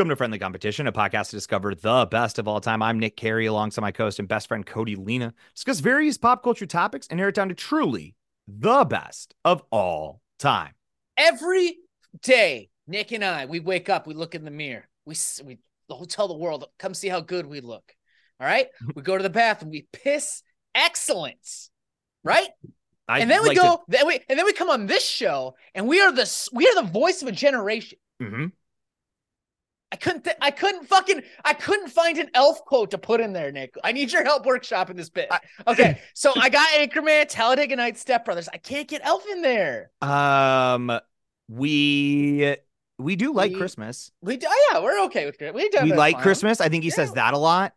Welcome to Friendly Competition, a podcast to discover the best of all time. I'm Nick Carey, alongside my co-host and best friend Cody Lena. Discuss various pop culture topics and narrow it down to truly the best of all time. Every day, Nick and I, we wake up, we look in the mirror, we we tell the world, come see how good we look. All right, we go to the bathroom, we piss excellence, right? I and then we like go, then we and then we come on this show, and we are the we are the voice of a generation. To, Mhm. I couldn't. Th- I couldn't fucking. I couldn't find an elf quote to put in there, Nick. I need your help workshopping this bit. Okay, so I got Anchorman, Talladega Nights, Step Brothers. I can't get elf in there. Um, we we do like We- Christmas. We do, oh, yeah, we're okay with it. We, We like fine. Christmas. I think he says that a lot.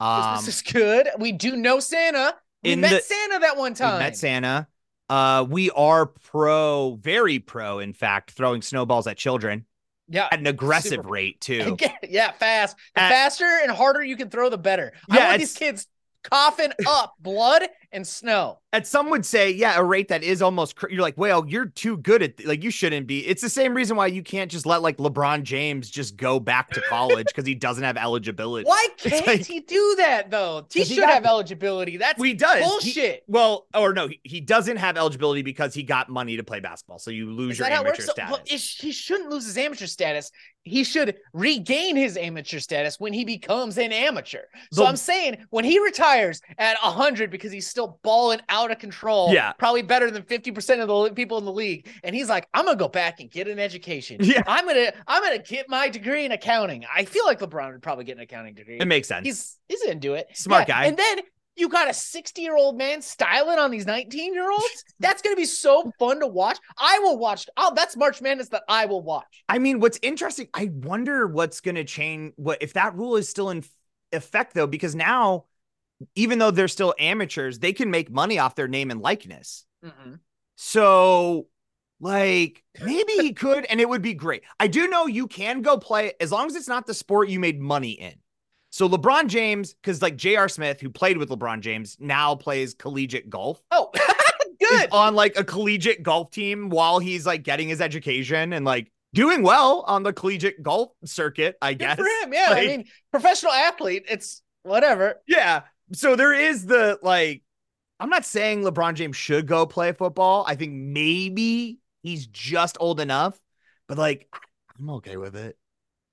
Um, Christmas is good. We do know Santa. We met the- Santa that one we time. met Santa. Uh, we are pro, very pro, in fact, throwing snowballs at children Yeah. at an aggressive Super- rate too. yeah, fast. The At- faster and harder you can throw, the better. I Yeah, want these kids coughing up blood and snow. And some would say, yeah, a rate that is almost. Cr- you're like, well, you're too good at. Like, you shouldn't be. It's the same reason why you can't just let like LeBron James just go back to college because he doesn't have eligibility. Why can't like- he do that though? He should got have eligibility. That's Well, he does. He- bullshit. well, or no, he, he doesn't have eligibility because he got money to play basketball. So you lose Is your that how it amateur? So- status. well, he shouldn't lose his amateur status. He should regain his amateur status when he becomes an amateur. So The- I'm saying when he retires at 100 because he's still balling out of control, Yeah. probably better than 50% of the people in the league, and he's like, I'm gonna go back and get an education. Yeah. I'm gonna I'm gonna get my degree in accounting. I feel like LeBron would probably get an accounting degree. it makes sense. He's he's into it. Smart guy. And then you got a 60 year old man styling on these 19 year olds. That's gonna be so fun to watch. I will watch. Oh, that's March Madness that I will watch. I mean, what's interesting, I wonder what's going to change. What if that rule is still in effect though? Because now, even though they're still amateurs, they can make money off their name and likeness. Mm-hmm. So, like, maybe he could, and it would be great. I do know you can go play as long as it's not the sport you made money in. So LeBron James, because like J.R. Smith, who played with LeBron James, now plays collegiate golf. Oh, good. on like a collegiate golf team while he's like getting his education and like doing well on the collegiate golf circuit, I Good guess. for him. Yeah, I mean, professional athlete. It's whatever. Yeah. So there is the like, I'm not saying LeBron James should go play football. I think maybe he's just old enough, but like, I'm okay with it.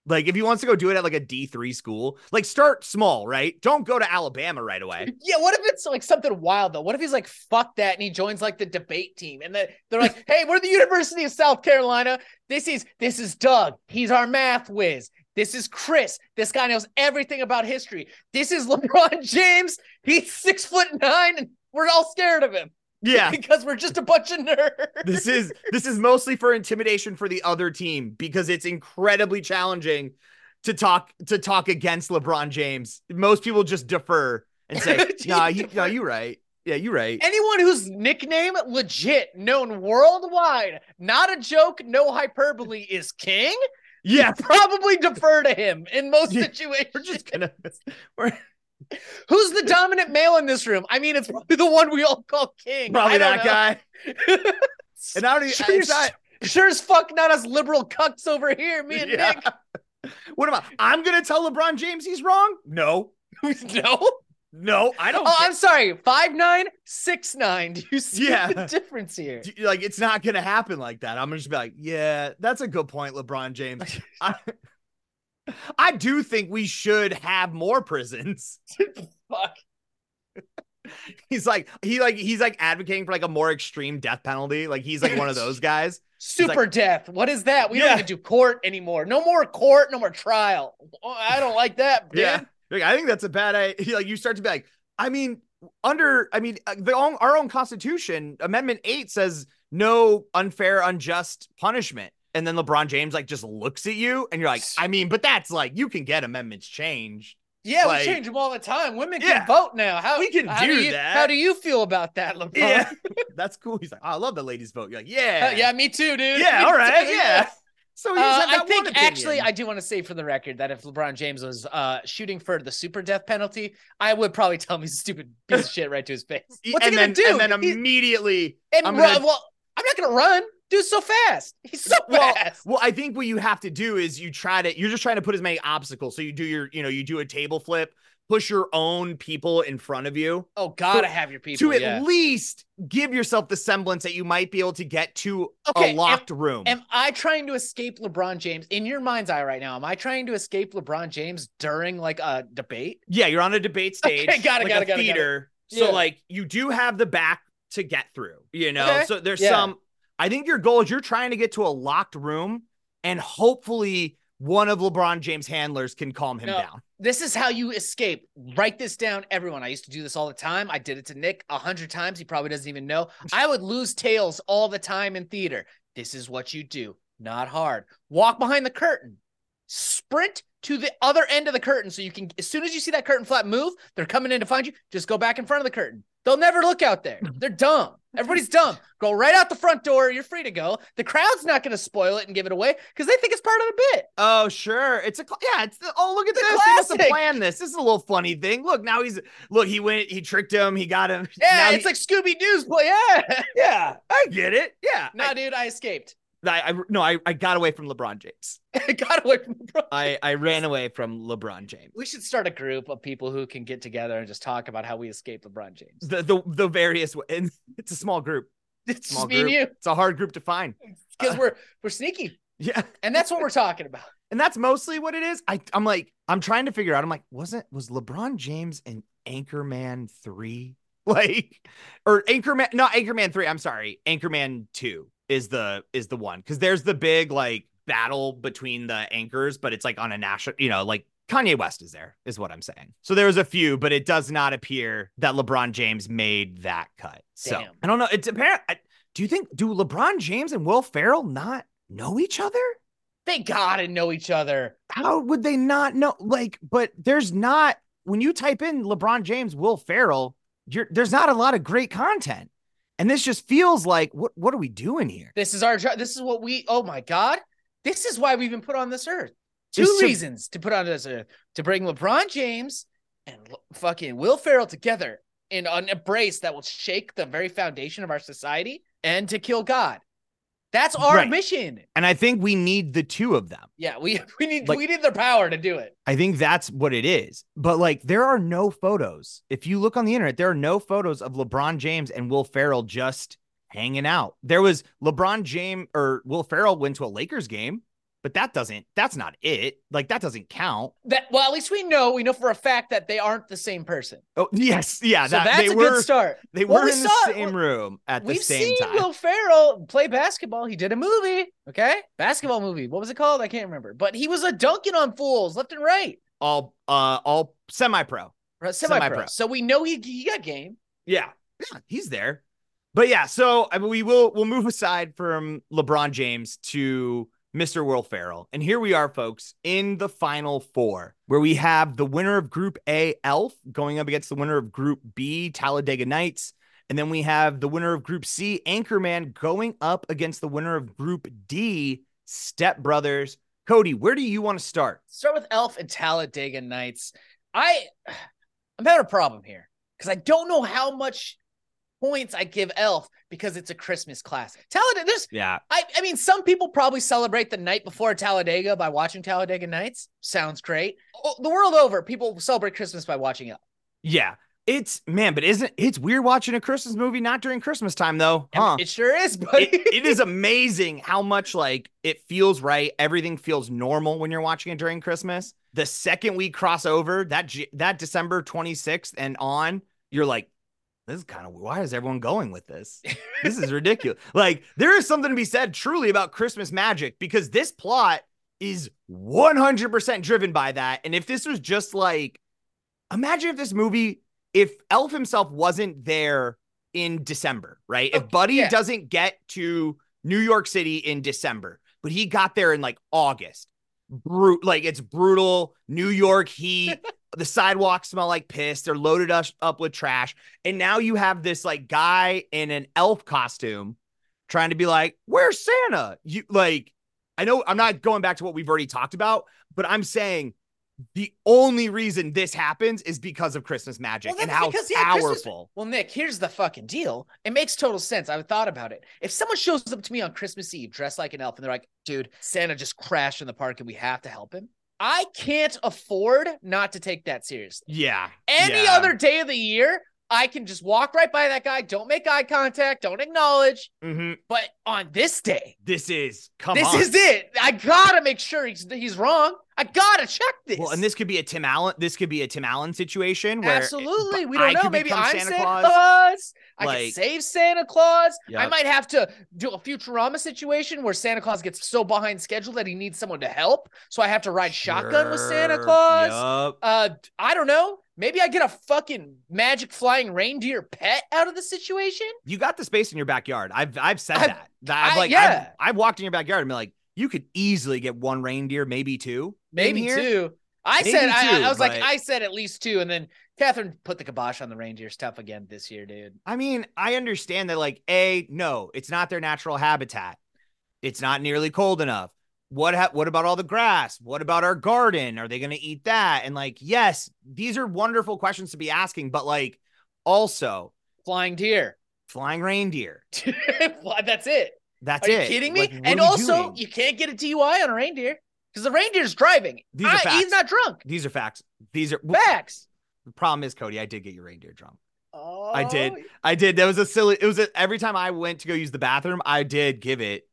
Like, if he wants to go do it at like a D3 school, like start small, right? Don't go to Alabama right away. Yeah, what if it's like something wild though? What if he's like, fuck that, and he joins like the debate team, and the, they're like, hey, we're the University of South Carolina. This is this is Doug. He's our math whiz. This is Chris. This guy knows everything about history. This is LeBron James. He's six foot nine, and we're all scared of him Yeah. because we're just a bunch of nerds. this is this is mostly for intimidation for the other team because it's incredibly challenging to talk to talk against LeBron James. Most people just defer and say, "Nah, you, no, Defer. you right. Yeah, you're right." Anyone whose nickname legit known worldwide, not a joke, no hyperbole, is King. Yeah, probably defer to him in most Yeah, situations. we're just gonna. We're Who's the dominant male in this room? I mean, it's probably the one we all call king. probably that know. guy. And I don't even. Sure, not, sure as fuck not us liberal cucks over here, me and Yeah. what about? I'm gonna tell LeBron James he's wrong. No, Nick. no. No, I don't. Oh, care. I'm sorry. Five nine, six nine. Do you see Yeah. the difference here? Like it's not gonna happen like that. I'm gonna just be like, yeah, that's a good point, LeBron James. I, I do think we should have more prisons. Fuck. He's like he like he's like advocating for like a more extreme death penalty. Like he's like one of those guys. Super death. What is that? We Yeah. don't even do court anymore. No more court, no more trial. Oh, I don't like that. Yeah. Like, I think that's a bad idea. Like you start to be like, I mean, under I mean, uh, the own, our own Constitution, Amendment Eight says no unfair, unjust punishment. And then LeBron James like just looks at you, and you're like, I mean, but that's like you can get amendments changed. Yeah, Like- we change them all the time. Women can Yeah. vote now. How We can how do you, that. How do you feel about that, LeBron? Yeah, that's cool. He's like, oh, I love the ladies vote. You're like, yeah, Uh, yeah, me too, dude. yeah, Me all right, too, yeah. So he Uh, had I think one actually. I do want to say for the record that if LeBron James was uh, shooting for the super death penalty, I would probably tell him he's a stupid piece of shit right to his face. What's and he gonna do? and then He's- immediately and I'm run- gonna- well, I'm not gonna run. Dude's so fast. He's so well, fast. well, I think what you have to do is you try to you're just trying to put as many obstacles. So you do your, you know, you do a table flip, push your own people in front of you Oh, gotta have your people. to at yeah. least give yourself the semblance that you might be able to get to Okay, a locked room. Am I trying to escape LeBron James in your mind's eye right now? Am I trying to escape LeBron James during like a debate? yeah, you're on a debate stage, Okay, got it, like got a it, got it, got it. theater. So like you do have the back to get through, you know. Okay, So there's yeah. some I think your goal is you're trying to get to a locked room and hopefully one of LeBron James' handlers can calm him No. down. This is how you escape. Write this down, everyone. I used to do this all the time. I did it to Nick a hundred times. He probably doesn't even know. I would lose tails all the time in theater. This is what you do. Not hard. Walk behind the curtain. Sprint to the other end of the curtain so you can as soon as you see that curtain flap move, they're coming in to find you. Just go back in front of the curtain. They'll never look out there. They're dumb. Everybody's dumb. Go right out the front door. You're free to go. The crowd's not going to spoil it and give it away because they think it's part of the bit. Oh, sure. It's a cl- yeah. It's the, oh, look at a this. They must have planned this. This is a little funny thing. Look, now he's look. He went. He tricked him. He got him. Yeah, Now it's he- like Scooby Doo's play. Yeah. yeah. I get it. Yeah. nah, dude, I escaped. I, I no. I, I got away from LeBron James. I got away from the bro. I I ran away from LeBron James. We should start a group of people who can get together and just talk about how we escaped LeBron James. The the the various. And it's a small group. It's Small just me and group. you It's a hard group to find. because uh, we're we're sneaky, Yeah. and that's what we're talking about. And that's mostly what it is. I I'm like I'm trying to figure out. I'm like, wasn't was LeBron James in Anchorman three? Like, or Anchorman? Not Anchorman three. I'm sorry, Anchorman two is the is the one because there's the big like battle between the anchors, but it's like on a national. You know, like Kanye West is there, is what I'm saying. So there was a few, but it does not appear that LeBron James made that cut. So Damn. I don't know. It's apparent. I- Do you think do LeBron James and Will Ferrell not know each other? They gotta know each other. how would they not know? Like, but there's not when you type in LeBron James, Will Ferrell, you're there's not a lot of great content. And this just feels like what what are we doing here? This is our job. This is what we. Oh my god, this is why we've been put on this earth. Two reasons to put on this earth: to bring LeBron James and fucking Will Ferrell together in an embrace that will shake the very foundation of our society, and to kill God. That's our Right. mission. And I think we need the two of them. Yeah, we we need Like- we need their power to do it. I think that's what it is. But like there are no photos. If you look on the internet, there are no photos of LeBron James and Will Ferrell just hanging out. There was LeBron James or Will Ferrell went to a Lakers game, but that doesn't that's not it. Like that doesn't count. That well, at least we know we know for a fact that they aren't the same person. Oh, yes. Yeah, so that that's they a were good start. They Well, were we in the saw it. same room at the same time. We've same seen time. Will Ferrell play basketball. He did a movie, okay, basketball movie. What was it called? I can't remember. But he was a dunking on fools left and right, all uh all semi-pro. Semi-pro. Semi-pro. So we know he he got game. Yeah. Yeah, he's there. But yeah, so I mean we will we'll move aside from LeBron James to Mr. Will Ferrell. And here we are, folks, in the final four, where we have the winner of Group A, Elf, going up against the winner of Group B, Talladega Nights. And then we have the winner of Group C, Anchorman, going up against the winner of Group D, Step Brothers. Cody, where do you want to start? Start with Elf and Talladega Nights. I I'm having a problem here because I don't know how much points I give Elf because it's a Christmas classic. Talladega, there's Yeah. I, I mean, some people probably celebrate the night before Talladega by watching Talladega Nights. Sounds great. Oh, the world over, people celebrate Christmas by watching it. Yeah. It's man, but isn't it's weird watching a Christmas movie not during Christmas time though? Huh? It sure is, buddy. it, it is amazing how much like it feels right. Everything feels normal when you're watching it during Christmas. The second we cross over that that December 26th and on, you're like, this is kind of why is everyone going with this? This is ridiculous. like there is something to be said truly about Christmas magic because this plot is 100% driven by that. And if this was just like, imagine if this movie, if Elf himself wasn't there in December, right? If Oh, Buddy yeah. doesn't get to New York City in December, but he got there in like August, brute, like it's brutal New York heat. the sidewalks smell like piss. They're loaded us up with trash. And now you have this like guy in an elf costume trying to be like, where's Santa? You like, I know I'm not going back to what we've already talked about, but I'm saying the only reason this happens is because of Christmas magic Well, and how because, yeah, Christmas- powerful. Well, Nick, here's the fucking deal. It makes total sense. I've thought about it. If someone shows up to me on Christmas Eve dressed like an elf and they're like, dude, Santa just crashed in the park and we have to help him, I can't afford not to take that seriously. Yeah. Any yeah. other day of the year, I can just walk right by that guy, don't make eye contact, don't acknowledge. Mhm. But on this day, This is come this on. is it. I gotta make sure he's he's wrong. I gotta check this. Well, and this could be a Tim Allen. This could be a Tim Allen situation where Absolutely. We don't know. Maybe I'm Santa Santa, Claus. Claus. I can save Santa Claus. I might have to do a Futurama situation where Santa Claus gets so behind schedule that he needs someone to help. So I have to ride shotgun with Santa Claus. Yup. Uh, I don't know. Maybe I get a fucking magic flying reindeer pet out of the situation. You got the space in your backyard. I've I've said I've- that. That I've I- like yeah. I've, I've walked in your backyard and been like, you could easily get one reindeer, maybe two. Maybe two. I Maybe said I, two, I was like I said at least two, and then Catherine put the kibosh on the reindeer stuff again this year, dude. I mean, I understand that, like, A, no, it's not their natural habitat. It's not nearly cold enough. What ha- what about all the grass? What about our garden? Are they going to eat that? And like, yes, these are wonderful questions to be asking, but like also Flying deer. flying reindeer. That's it. That's it. Are you it. kidding me? Like, and also, doing? you can't get a DUI on a reindeer because the reindeer's driving. These are I- facts. he's not drunk. these are facts. These are Facts. The problem is, Cody, I did get your reindeer drunk. Oh, I did. I did. That was a silly. It was a, every time I went to go use the bathroom, I did give it,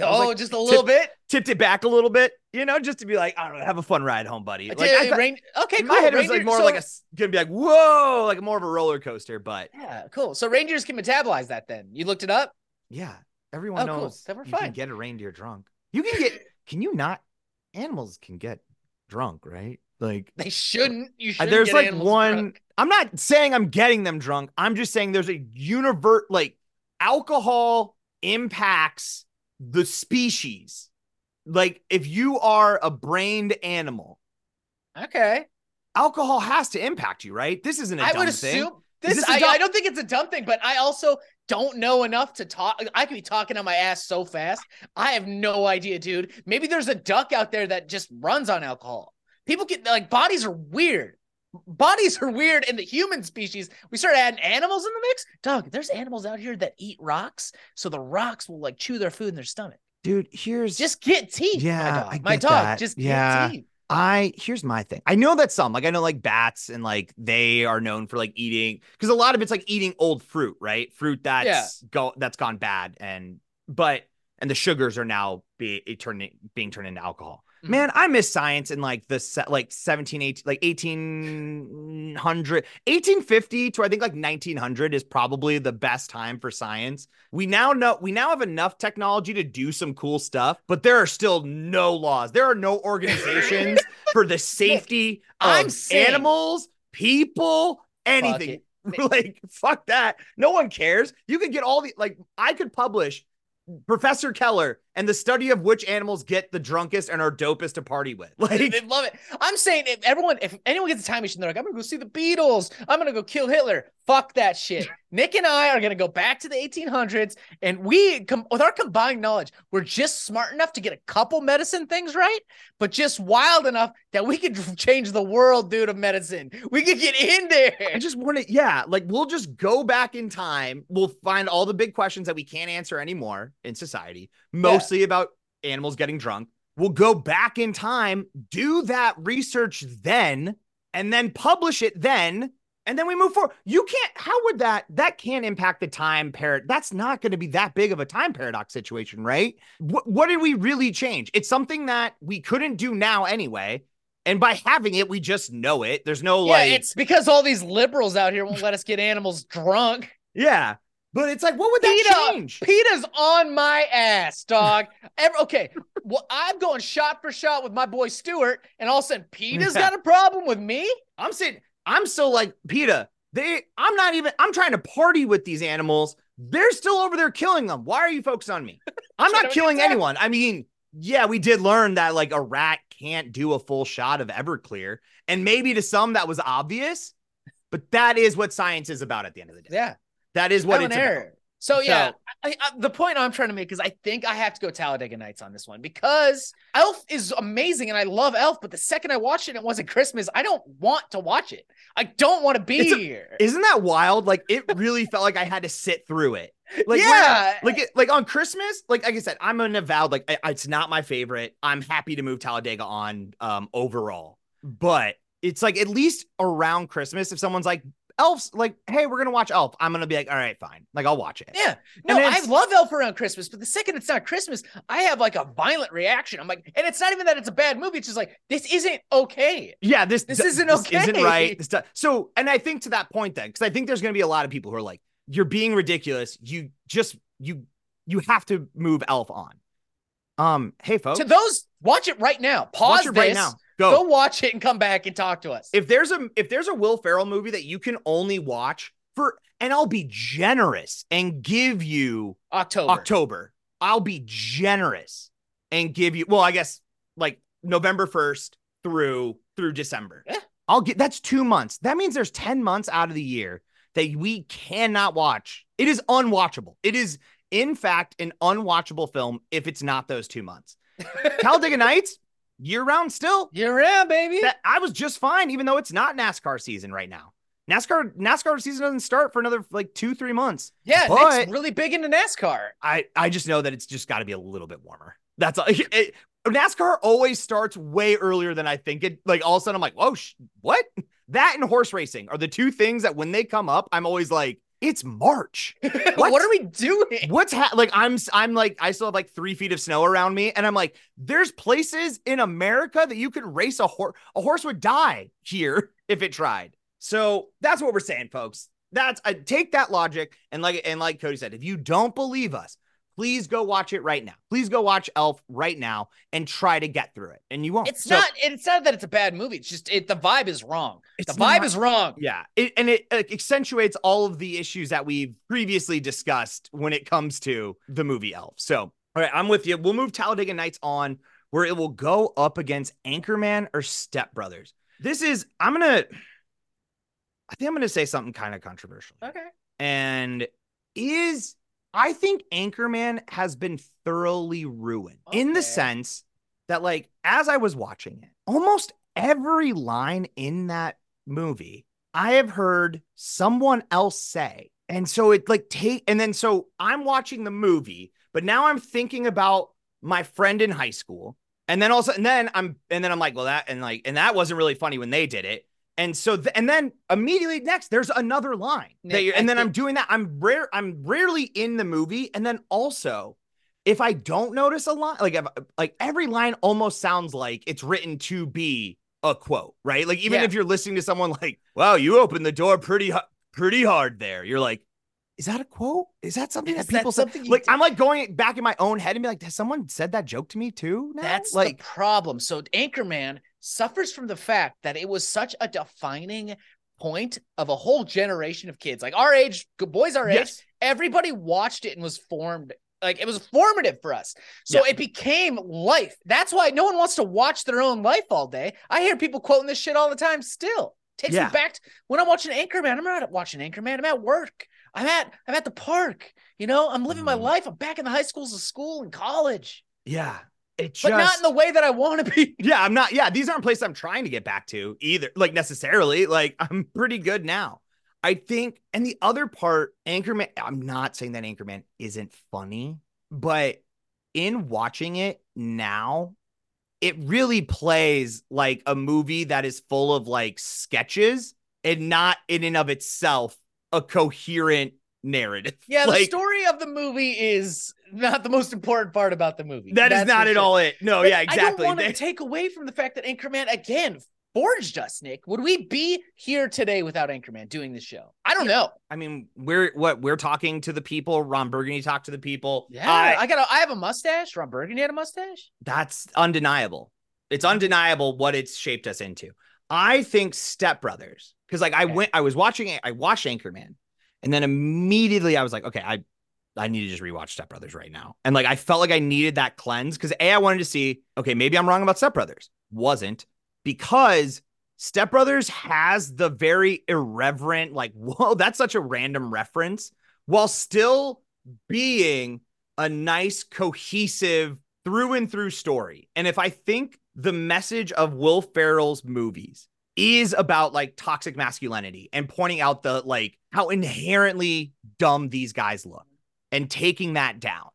Oh, like, just a little bit. tipped it back a little bit, you know, just to be like, I don't know, have a fun ride home, buddy. Like, did, thought- rein- okay, cool. my head, it was like more so- like a gonna be like, whoa, like more of a roller coaster. But yeah, cool. So reindeers can metabolize that. Then you looked it up. yeah, everyone Oh, cool. knows we're you can fine. get a reindeer drunk. You can get. Can you not? Animals can get drunk, right? Like They shouldn't. You should. there's like one. I'm not saying I'm getting them drunk. I'm just saying there's a univert like alcohol impacts the species. Like if you are a brained animal, Okay. alcohol has to impact you, right? This isn't a I dumb would thing. this. this I, dumb- I don't think it's a dumb thing, but I also don't know enough to talk. I could be talking on my ass so fast. I have no idea, dude. Maybe there's a duck out there that just runs on alcohol. People get like bodies are weird. Bodies are weird in the human species. We start adding animals in the mix. Dog, there's animals out here that eat rocks, so the rocks will like chew their food in their stomach. Dude, here's Just get teeth. Yeah, my dog. My dog. that. Just Yeah. get teeth. I here's my thing. I know that some like I know like bats and like they are known for like eating because a lot of it's like eating old fruit, right? Fruit that's go that's gone bad and but and the sugars are now be turning being turned into alcohol. Mhm. Man, I miss science in like the like 17 18 like 1800 1850 to I think like 1900 is probably the best time for science. We now know we now have enough technology to do some cool stuff, but there are still no laws. There are no organizations for the safety of animals, people, anything. like fuck that. No one cares. You could get all the like I could publish Professor Keller and the study of which animals get the drunkest and are dopest to party with. Like they love it. I'm saying if everyone, if anyone gets a time machine, they're like, I'm gonna go see the Beatles. I'm gonna go kill Hitler. Fuck that shit. Nick and I are gonna go back to the 1800s, and we, com- with our combined knowledge, we're just smart enough to get a couple medicine things right, but just wild enough that we could change the world, dude, of medicine. We could get in there. I just want to, yeah, like we'll just go back in time. We'll find all the big questions that we can't answer anymore in society, mostly about animals getting drunk. We'll go back in time, do that research then, and then publish it then. And then we move forward. You can't, how would that, that can't impact the time paradox. That's not going to be that big of a time paradox situation, right? What, what did we really change? It's something that we couldn't do now anyway. And by having it, we just know it. There's no yeah, like, it's because all these liberals out here won't let us get animals drunk. Yeah. But it's like, what would that PETA, change? PETA's on my ass, dog. Ever, okay, well, I'm going shot for shot with my boy Stewart, and all of a sudden, PETA's got a problem with me. I'm saying, I'm so like, PETA, they, I'm not even, I'm trying to party with these animals. They're still over there killing them. Why are you focused on me? I'm not killing anyone. I mean, yeah, we did learn that like a rat can't do a full shot of Everclear. And maybe to some that was obvious, but that is what science is about at the end of the day. Yeah, That is what it's about. So yeah, I, I, the point I'm trying to make is I think I have to go Talladega Nights on this one because Elf is amazing and I love Elf, but the second I watched it, and it wasn't Christmas. I don't want to watch it. I don't want to be a- here. Isn't that wild? Like it really felt like I had to sit through it. Like yeah, like it, like on Christmas, like like I said, I'm an avowed like I, it's not my favorite. I'm happy to move Talladega on um overall, but it's like at least around Christmas, if someone's like Elf's, like hey, we're gonna watch Elf, I'm gonna be like, all right, fine, like I'll watch it. Yeah, no, I love Elf around Christmas, but the second it's not Christmas, I have like a violent reaction. I'm like, and it's not even that it's a bad movie. It's just like this isn't okay. Yeah, this This d- isn't okay. isn't right. This do- so, and I think to that point then, because I think there's gonna be a lot of people who are like, you're being ridiculous. You just you you have to move Elf on. Um, hey folks, To those, watch it right now. Pause watch it right now. Go Go. watch it and come back and talk to us. if there's a if there's a Will Ferrell movie that you can only watch for, and I'll be generous and give you October. October. I'll be generous and give you. Well, I guess like November first through through December. Yeah. I'll get that's two months. That means there's ten months out of the year that we cannot watch. It is unwatchable. It is in fact an unwatchable film if it's not those two months. Talladega Nights year round still. You're in, baby. That I was just fine, even though it's not NASCAR season right now. NASCAR NASCAR season doesn't start for another like two three months. yeah, but- Nick's really big into NASCAR. I I just know that it's just got to be a little bit warmer. That's all. It, NASCAR always starts way earlier than I think it. Like all of a sudden, I'm like, whoa, sh- what? That and horse racing are the two things that when they come up, I'm always like, it's March. what? are we doing? What's ha- like? I'm I'm like I still have like three feet of snow around me, and I'm like, there's places in America that you could race a horse. A horse would die here if it tried. So that's what we're saying, folks. That's I take that logic and like and like Cody said, if you don't believe us, please go watch it right now. Please go watch Elf right now and try to get through it, and you won't. It's So, not. It's not that it's a bad movie. It's just it. The vibe is wrong. The vibe not- is wrong. Yeah, it, and it uh, accentuates all of the issues that we've previously discussed when it comes to the movie Elf. So, all right, I'm with you. We'll move Talladega Nights on where it will go up against Anchorman or Step Brothers. This is I'm gonna, I think I'm gonna say something kind of controversial, Okay. and is I think Anchorman has been thoroughly ruined in the sense that like as I was watching it, almost every line in that movie I have heard someone else say. And so it like take and then so I'm watching the movie, but now I'm thinking about my friend in high school. And then also and then I'm and then I'm like, well that and like and that wasn't really funny when they did it. And so th- and then immediately next there's another line. that you're- and then I'm doing that. I'm rare I'm rarely in the movie and then also if I don't notice a line, like if, like every line almost sounds like it's written to be a quote, right? Like even Yeah. if you're listening to someone like, "Wow, you opened the door pretty hu- pretty hard there," you're like, "Is that a quote? Is that something Is that that people say?" something Like? I'm like going back in my own head and be like, "Has someone said that joke to me too?" Now? That's like, the problem. So Anchorman suffers from the fact that it was such a defining point of a whole generation of kids, like our age, good boys our age. Everybody watched it and was formed. Like it was formative for us. So Yeah. it became life. That's why no one wants to watch their own life all day. I hear people quoting this shit all the time still. Takes Yeah. me back to when I'm watching Anchorman. I'm not watching Anchorman. I'm at work. I'm at I'm at the park. You know, I'm living my Mhm. life. I'm back in the high schools of school and college. yeah, it just But not in the way that I want to be. yeah, I'm not. Yeah, these aren't places I'm trying to get back to either. Like necessarily. Like I'm pretty good now. I think, and the other part, Anchorman. I'm not saying that Anchorman isn't funny, but in watching it now, it really plays like a movie that is full of like sketches and not in and of itself a coherent narrative. Yeah, the story of the movie is not the most important part about the movie. That is That's not at sure. all it. No, But yeah, I don't exactly. want to take away from the fact that Anchorman again forged us, Nick. Would we be here today without Anchorman doing this show? I don't know. I mean, we're what we're talking to the people. Ron Burgundy talked to the people. Yeah, I- I, got. A, I have a mustache. Ron Burgundy had a mustache. that's undeniable. It's undeniable what it's shaped us into. I think Step Brothers, because like I went, I was watching it, I watched Anchorman, and then immediately I was like, okay, I I need to just rewatch Step Brothers right now. And like I felt like I needed that cleanse because A, I wanted to see, okay, maybe I'm wrong about Step Brothers. Wasn't because Step Brothers has the very irreverent, like, whoa, that's such a random reference, while still being a nice, cohesive, through and through story. And if I think the message of Will Ferrell's movies is about like toxic masculinity and pointing out the like how inherently dumb these guys look and taking that down.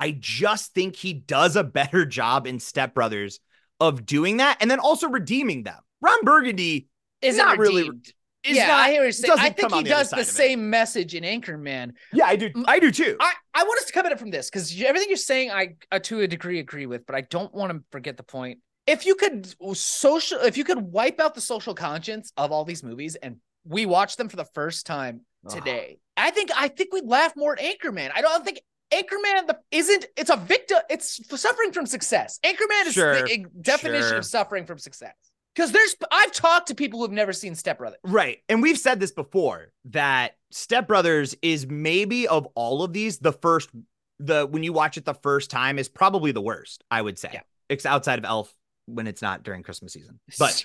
I just think he does a better job in Step Brothers of doing that and then also redeeming them. Ron Burgundy is not really redeemed. yeah, not- I hear you're saying. I think he the does the same message in Anchorman. Yeah, I do. I do too. I, I want us to come at it from this because everything you're saying, I uh, to a degree agree with, but I don't want to forget the point. If you could social, if you could wipe out the social conscience of all these movies and we watch them for the first time today, I think I think we'd laugh more at Anchorman. I don't think Anchorman the, isn't. It's a victim. It's suffering from success. Anchorman is Sure, the e- definition sure. of suffering from success. Because there's, I've talked to people who've never seen Step Brothers. Right. And we've said this before that Step Brothers is maybe of all of these, the first, the when you watch it the first time is probably the worst, I would say. Yeah. It's outside of Elf when it's not during Christmas season. But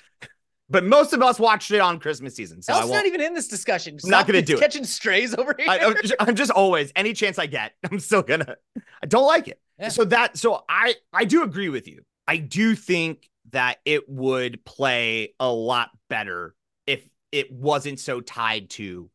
but most of us watched it on Christmas season. So Elf's won't even in this discussion. I'm not gonna do it. catching strays over here. I, I'm just- always any chance I get, I'm still gonna. I don't like it. Yeah. So that so I I do agree with you. I do think that it would play a lot better if it wasn't so tied to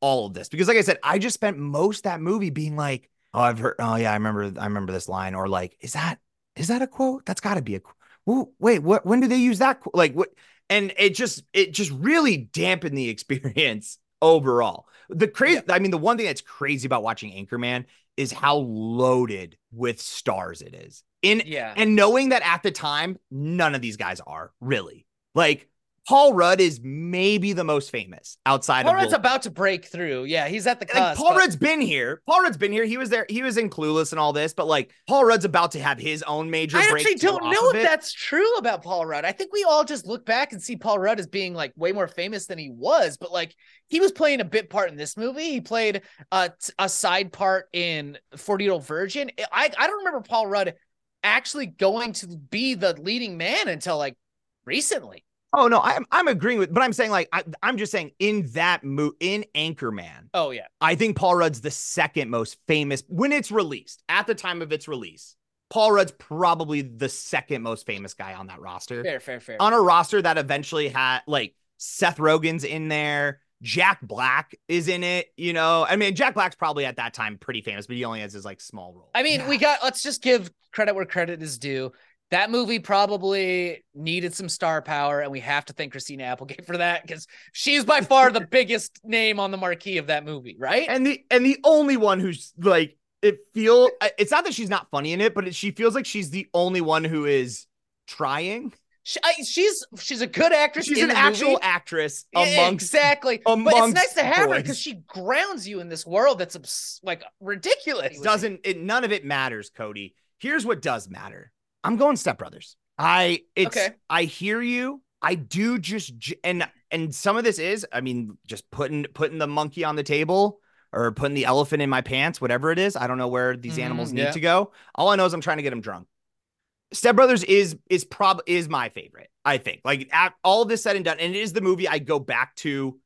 all of this. Because like I said, I just spent most that movie being like, oh, I've heard. Oh yeah, I remember. I remember this line. Or like, is that is that a quote? That's got to be a. qu- Ooh, wait, what? When do they use that? Like what? And it just it just really dampened the experience overall. The crazy, I mean, the one thing that's crazy about watching Anchorman is how loaded with stars it is. In yeah. and knowing that at the time, none of these guys are really like Paul Rudd is maybe the most famous outside Paul of Rudd's Will- about to break through. Yeah, he's at the like cusp. Paul but- Rudd's been here. Paul Rudd's been here. He was there. He was in Clueless and all this, but like Paul Rudd's about to have his own major. I actually don't know if it. that's true about Paul Rudd. I think we all just look back and see Paul Rudd as being like way more famous than he was, but like he was playing a bit part in this movie. He played a side part in 40 Year Old Virgin. I, I don't remember Paul Rudd actually going to be the leading man until like recently. Oh no, I'm I'm agreeing with, but I'm saying like I, I'm just saying in that mo in Anchorman, Oh, yeah. I think Paul Rudd's the second most famous when it's released. At the time of its release, Paul Rudd's probably the second most famous guy on that roster. Fair, fair, fair. On a roster that eventually had like Seth Rogen's in there, Jack Black is in it. You know, I mean, Jack Black's probably at that time pretty famous, but he only has his like small role. I mean, we got let's just give credit where credit is due. That movie probably needed some star power, and we have to thank Christina Applegate for that because she's by far the biggest name on the marquee of that movie, right? and the and the only one who's like it feel it's not that she's not funny in it, but it, she feels like she's the only one who is trying. She, I, she's she's a good actress. She's an actual movie. actress amongst exactly. but it's nice to have her because she grounds you in this world that's like ridiculous. It doesn't it none of it matters, Cody. Here's what does matter. I'm going Step Brothers. I it's Okay. I hear you. I do just and and some of this is, I mean, just putting putting the monkey on the table or putting the elephant in my pants, whatever it is. I don't know where these Mhm, animals need yeah. to go. All I know is I'm trying to get them drunk. Step Brothers is is prob is my favorite. I think like at, all this said and done, and it is the movie I go back to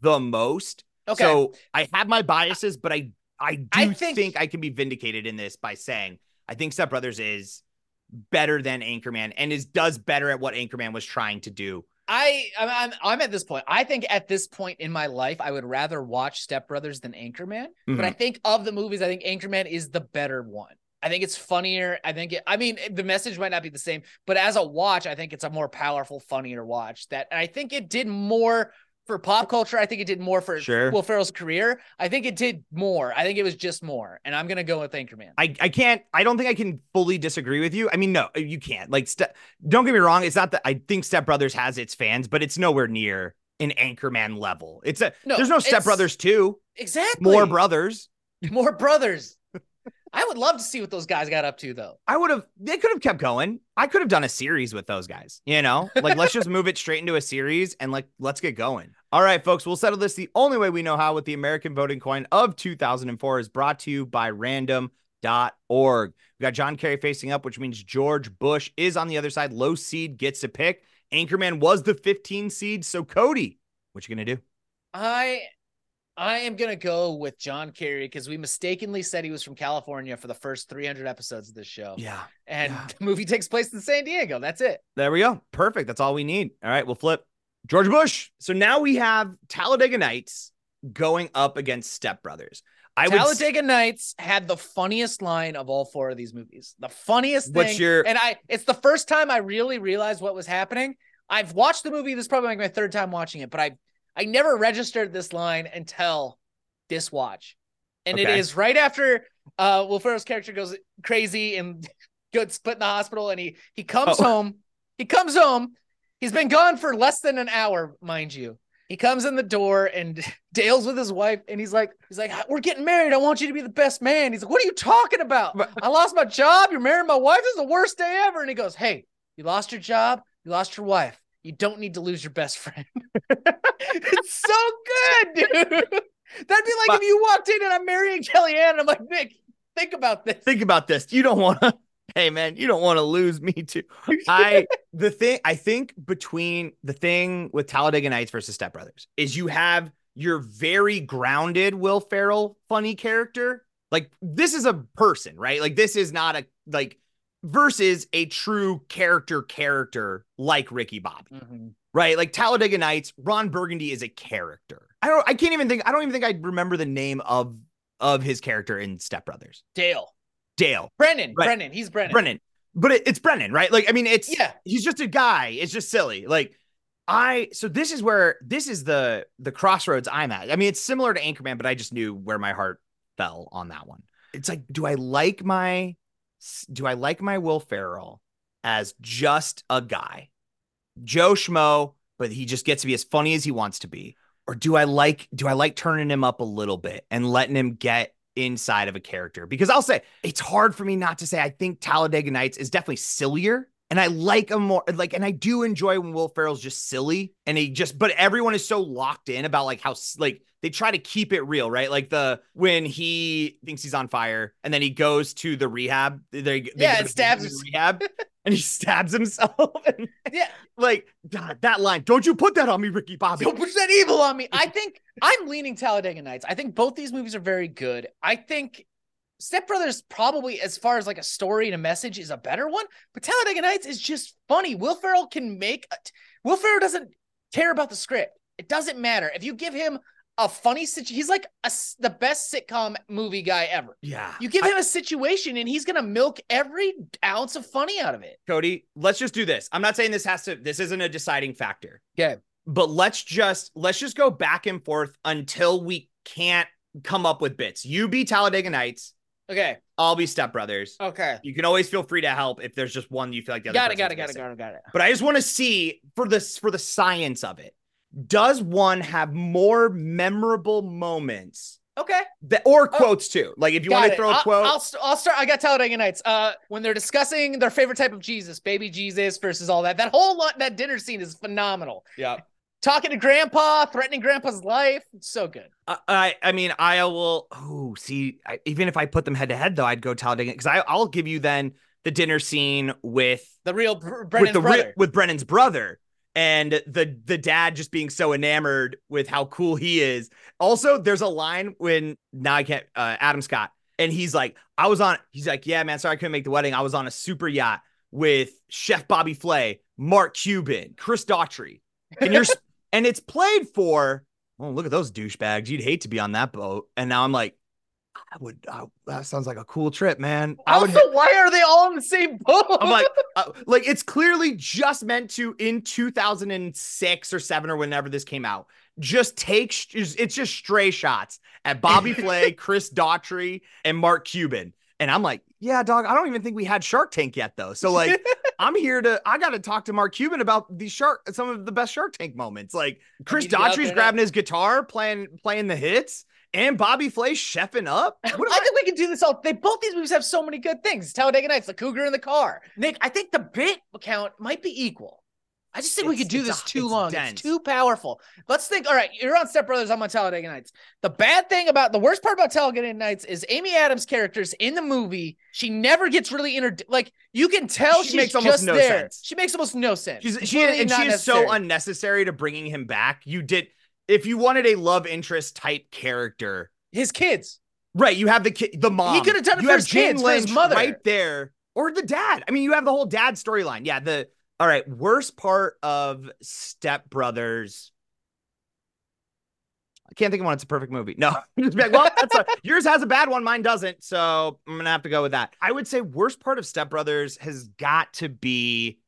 the most. Okay. So I have my biases, but I I do I think, think- I can be vindicated in this by saying I think Step Brothers is better than Anchorman and is does better at what Anchorman was trying to do. I I'm, I'm at this point. I think at this point in my life, I would rather watch Step Brothers than Anchorman. But I mm-hmm. think of the movies, I think Anchorman is the better one. I think it's funnier. I think it, I mean the message might not be the same, but as a watch, I think it's a more powerful, funnier watch. That and I think it did more for pop culture. I think it did more for Sure. Will Ferrell's career. I think it did more. I think it was just more. And I'm gonna go with Anchorman. I, I can't I don't think I can fully disagree with you. I mean, no, you can't. Like Ste- don't get me wrong, it's not that I think Step Brothers has its fans, but it's nowhere near an Anchorman level. It's a No, there's no Step Brothers 2, exactly. more brothers. More brothers. I would love to see what those guys got up to though. I would have they could have kept going. I could have done a series with those guys, you know? Like let's just move it straight into a series and like let's get going. All right, folks, we'll settle this the only way we know how with the American voting coin of 2004 is brought to you by random.org. We got John Kerry facing up, which means George Bush is on the other side. Low seed gets to pick. Anchorman was the 15 seed. So Cody, what you gonna do? I I am gonna go with John Kerry because we mistakenly said he was from California for the first 300 episodes of this show. Yeah. and yeah. the movie takes place in San Diego. That's it. There we go. Perfect. That's all we need. All right, we'll flip George Bush. So now we have Talladega Nights going up against Step Brothers. I would. Talladega Nights had the funniest line of all four of these movies. The funniest What's thing. your- and I it's the first time I really realized what was happening. I've watched the movie. This is probably like my third time watching it, but I I never registered this line until this watch. And Okay. it is right after uh Will Ferrell's character goes crazy and gets put in the hospital and he he comes Oh. home. He comes home. He's been gone for less than an hour, mind you. He comes in the door and Dale's with his wife, and he's like, he's like, we're getting married. I want you to be the best man. He's like, what are you talking about? I lost my job. You're marrying my wife. This is the worst day ever. And he goes, hey, you lost your job. You lost your wife. You don't need to lose your best friend. it's so good, dude. That'd be like But- if you walked in and I'm marrying Kellyanne, and I'm like, Nick, think about this. think about this. You don't want to. Hey man, you don't want to lose me too. I the thing I think between the thing with Talladega Nights versus Step Brothers is you have your very grounded Will Ferrell funny character. Like this is a person, right? Like this is not a like versus a true character character like Ricky Bobby. Mhm. right? Like Talladega Nights, Ron Burgundy is a character. I don't I can't even think I don't even think I remember the name of of his character in Step Brothers. Dale, Dale. Brennan, Right. Brennan, he's Brennan. Brennan. But it, it's Brennan, right? Like I mean it's Yeah. he's just a guy. It's just silly. Like I so this is where this is the the crossroads I'm at. I mean it's similar to Anchorman, but I just knew where my heart fell on that one. It's like do I like my do I like my Will Ferrell as just a guy? Joe Schmo, but he just gets to be as funny as he wants to be. Or do I like do I like turning him up a little bit and letting him get inside of a character? Because I'll say it's hard for me not to say I think Talladega Nights is definitely sillier. And I like him more like, and I do enjoy when Will Ferrell's just silly and he just, but everyone is so locked in about like how, like, they try to keep it real, right? Like the, when he thinks he's on fire and then he goes to the rehab, they, they Yeah, and stabs rehab and he stabs himself. And Yeah. like, God, that line, don't you put that on me, Ricky Bobby. Don't put that evil on me. I think I'm leaning Talladega Nights. I think both these movies are very good. I think Step Brothers probably, as far as like a story and a message, is a better one. But Talladega Nights is just funny. Will Ferrell can make. A, Will Ferrell doesn't care about the script. It doesn't matter if you give him a funny situation. He's like a the best sitcom movie guy ever. Yeah. You give him a situation and he's gonna milk every ounce of funny out of it. Cody, let's just do this. I'm not saying this has to, this isn't a deciding factor. Okay. But let's just, let's just go back and forth until we can't come up with bits. You be Talladega Nights. Okay. I'll be Step Brothers. Okay. You can always feel free to help if there's just one you feel like the other Got it. Got it. Got it. Got it. Got it. But I just want to see for this for the science of it. Does one have more memorable moments Okay. that or quotes too? Like if you want to it. throw a I'll, quote, I'll, I'll start. I got Talladega Nights. Uh, when they're discussing their favorite type of Jesus, baby Jesus versus all that. That whole lot, that dinner scene is phenomenal. yeah. Talking to Grandpa, threatening Grandpa's life. It's so good. I, I I mean I will. Oh, see, I, even if I put them head to head though, I'd go Talladega because I'll give you then the dinner scene with The real Br- with the brother. with Brennan's brother and the the dad just being so enamored with how cool he is. Also, there's a line when now I can't uh, Adam Scott and he's like, I was on. He's like, yeah, man, sorry I couldn't make the wedding. I was on a super yacht with Chef Bobby Flay, Mark Cuban, Chris Daughtry, and you're and it's played for. Oh, look at those douchebags! You'd hate to be on that boat. And now I'm like, I would. Uh, that sounds like a cool trip, man. I would. why are they all in the same boat? I'm like, uh, like it's clearly just meant to in 2006 or seven or whenever this came out. Just take, it's just stray shots at Bobby Flay, Chris Daughtry, and Mark Cuban. And I'm like, yeah, dog. I don't even think we had Shark Tank yet, though. So like, I'm here to. I got to talk to Mark Cuban about the shark, some of the best Shark Tank moments. Like Chris need to be out Daughtry's grabbing his guitar, playing playing the hits, and Bobby Flay chefing up. I I- think we can do this all. They both these movies have so many good things. Talladega Nights, the cougar in the car. Nick, I think the bit count might be equal. I just think we could do this a- too it's long. dense. It's too powerful. Let's think. All right, you're on Step Brothers. I'm on Talladega Nights. The bad thing about the worst part about Talladega Nights is Amy Adams' characters in the movie. She never gets really inter. Like you can tell She she's makes almost just no there. sense. She makes almost no sense. She's she and she is so unnecessary to bringing him back. You did if you wanted a love interest type character, His kids. right? You have the kid, the mom. He could have done it you for have his kids, for his mother. right there, or the dad. I mean, you have the whole dad storyline. Yeah. The all right. Worst part of Step Brothers. I can't think of one. It's a perfect movie. No, like, well, that's a, yours has a bad one. Mine doesn't. So I'm gonna have to go with that. I would say worst part of Step Brothers has got to be,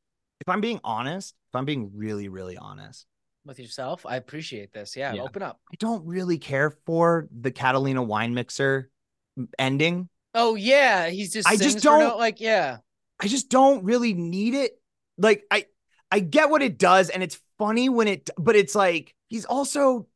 if I'm being honest, if I'm being really, really honest, With yourself. I appreciate this. Yeah, Yeah. open up. I don't really care for the Catalina wine mixer ending. Oh yeah. He's just I just for no- don't- like, yeah. I just don't really need it. Like I I get what it does and it's funny when it but it's like he's also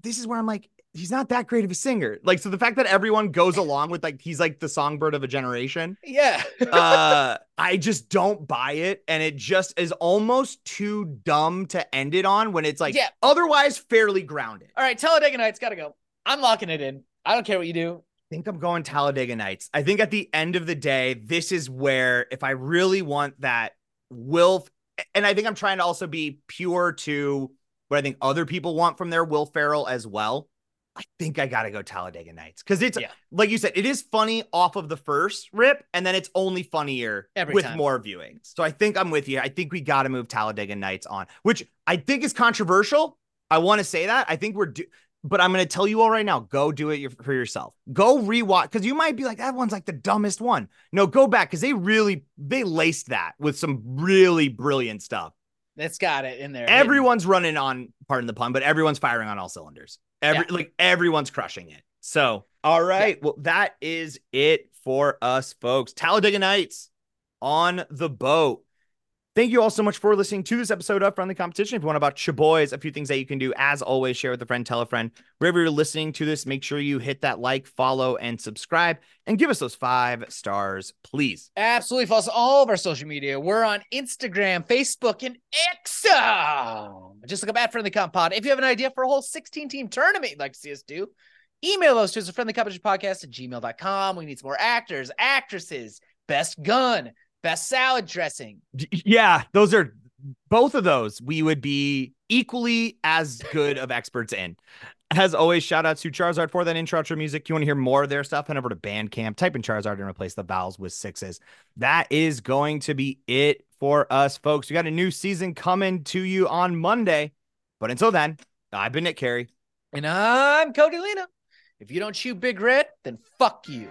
this is where I'm like he's not that great of a singer. Like so the fact that everyone goes along with like he's like the songbird of a generation. Yeah. Uh I just don't buy it and it just is almost too dumb to end it on when it's like Yeah. otherwise fairly grounded. All right, Talladega Nights gotta go. I'm locking it in. I don't care what you do. I think I'm going Talladega Nights. I think at the end of the day, this is where if I really want that Will, and I think I'm trying to also be pure to what I think other people want from their Will Ferrell as well. I think I got to go Talladega Nights because it's Yeah. like you said, it is funny off of the first rip, and then it's only funnier Every with time. more viewings. So I think I'm with you. I think we got to move Talladega Nights on, which I think is controversial. I want to say that. I think we're do- but I'm going to tell you all right now go do it your- for yourself. Go rewatch because you might be like, that one's like the dumbest one. No, go back because they really, they laced that with some really brilliant stuff. That's got it in there. Everyone's running on, pardon the pun, but everyone's firing on all cylinders. Every, Yeah. Like everyone's crushing it. So, all right. Well, that is it for us, folks. Talladega Nights on the boat. Thank you all so much for listening to this episode of Friendly Competition. If you want to about boys, a few things that you can do, as always, share with a friend, tell a friend. Wherever you're listening to this, make sure you hit that like, follow, and subscribe, and give us those five stars, please. Absolutely. Follow us all of our social media. We're on Instagram, Facebook, and X. Just look up at Friendly Comp Pod. If you have an idea for a whole 16 team tournament you'd like to see us do, email those to us at friendly competition podcast at gmail.com. We need some more actors, actresses, best gun, best salad dressing. Yeah, those are both of those we would be equally as good of experts in. As always, shout out to Charizard for that intro outro music. You want to hear more of their stuff? Head over to Bandcamp, type in Charizard and replace the vowels with sixes. That is going to be it for us, folks. We got a new season coming to you on Monday. But until then, I've been Nick Carey. And I'm Cody Lena. If you don't chew Big Red, then fuck you.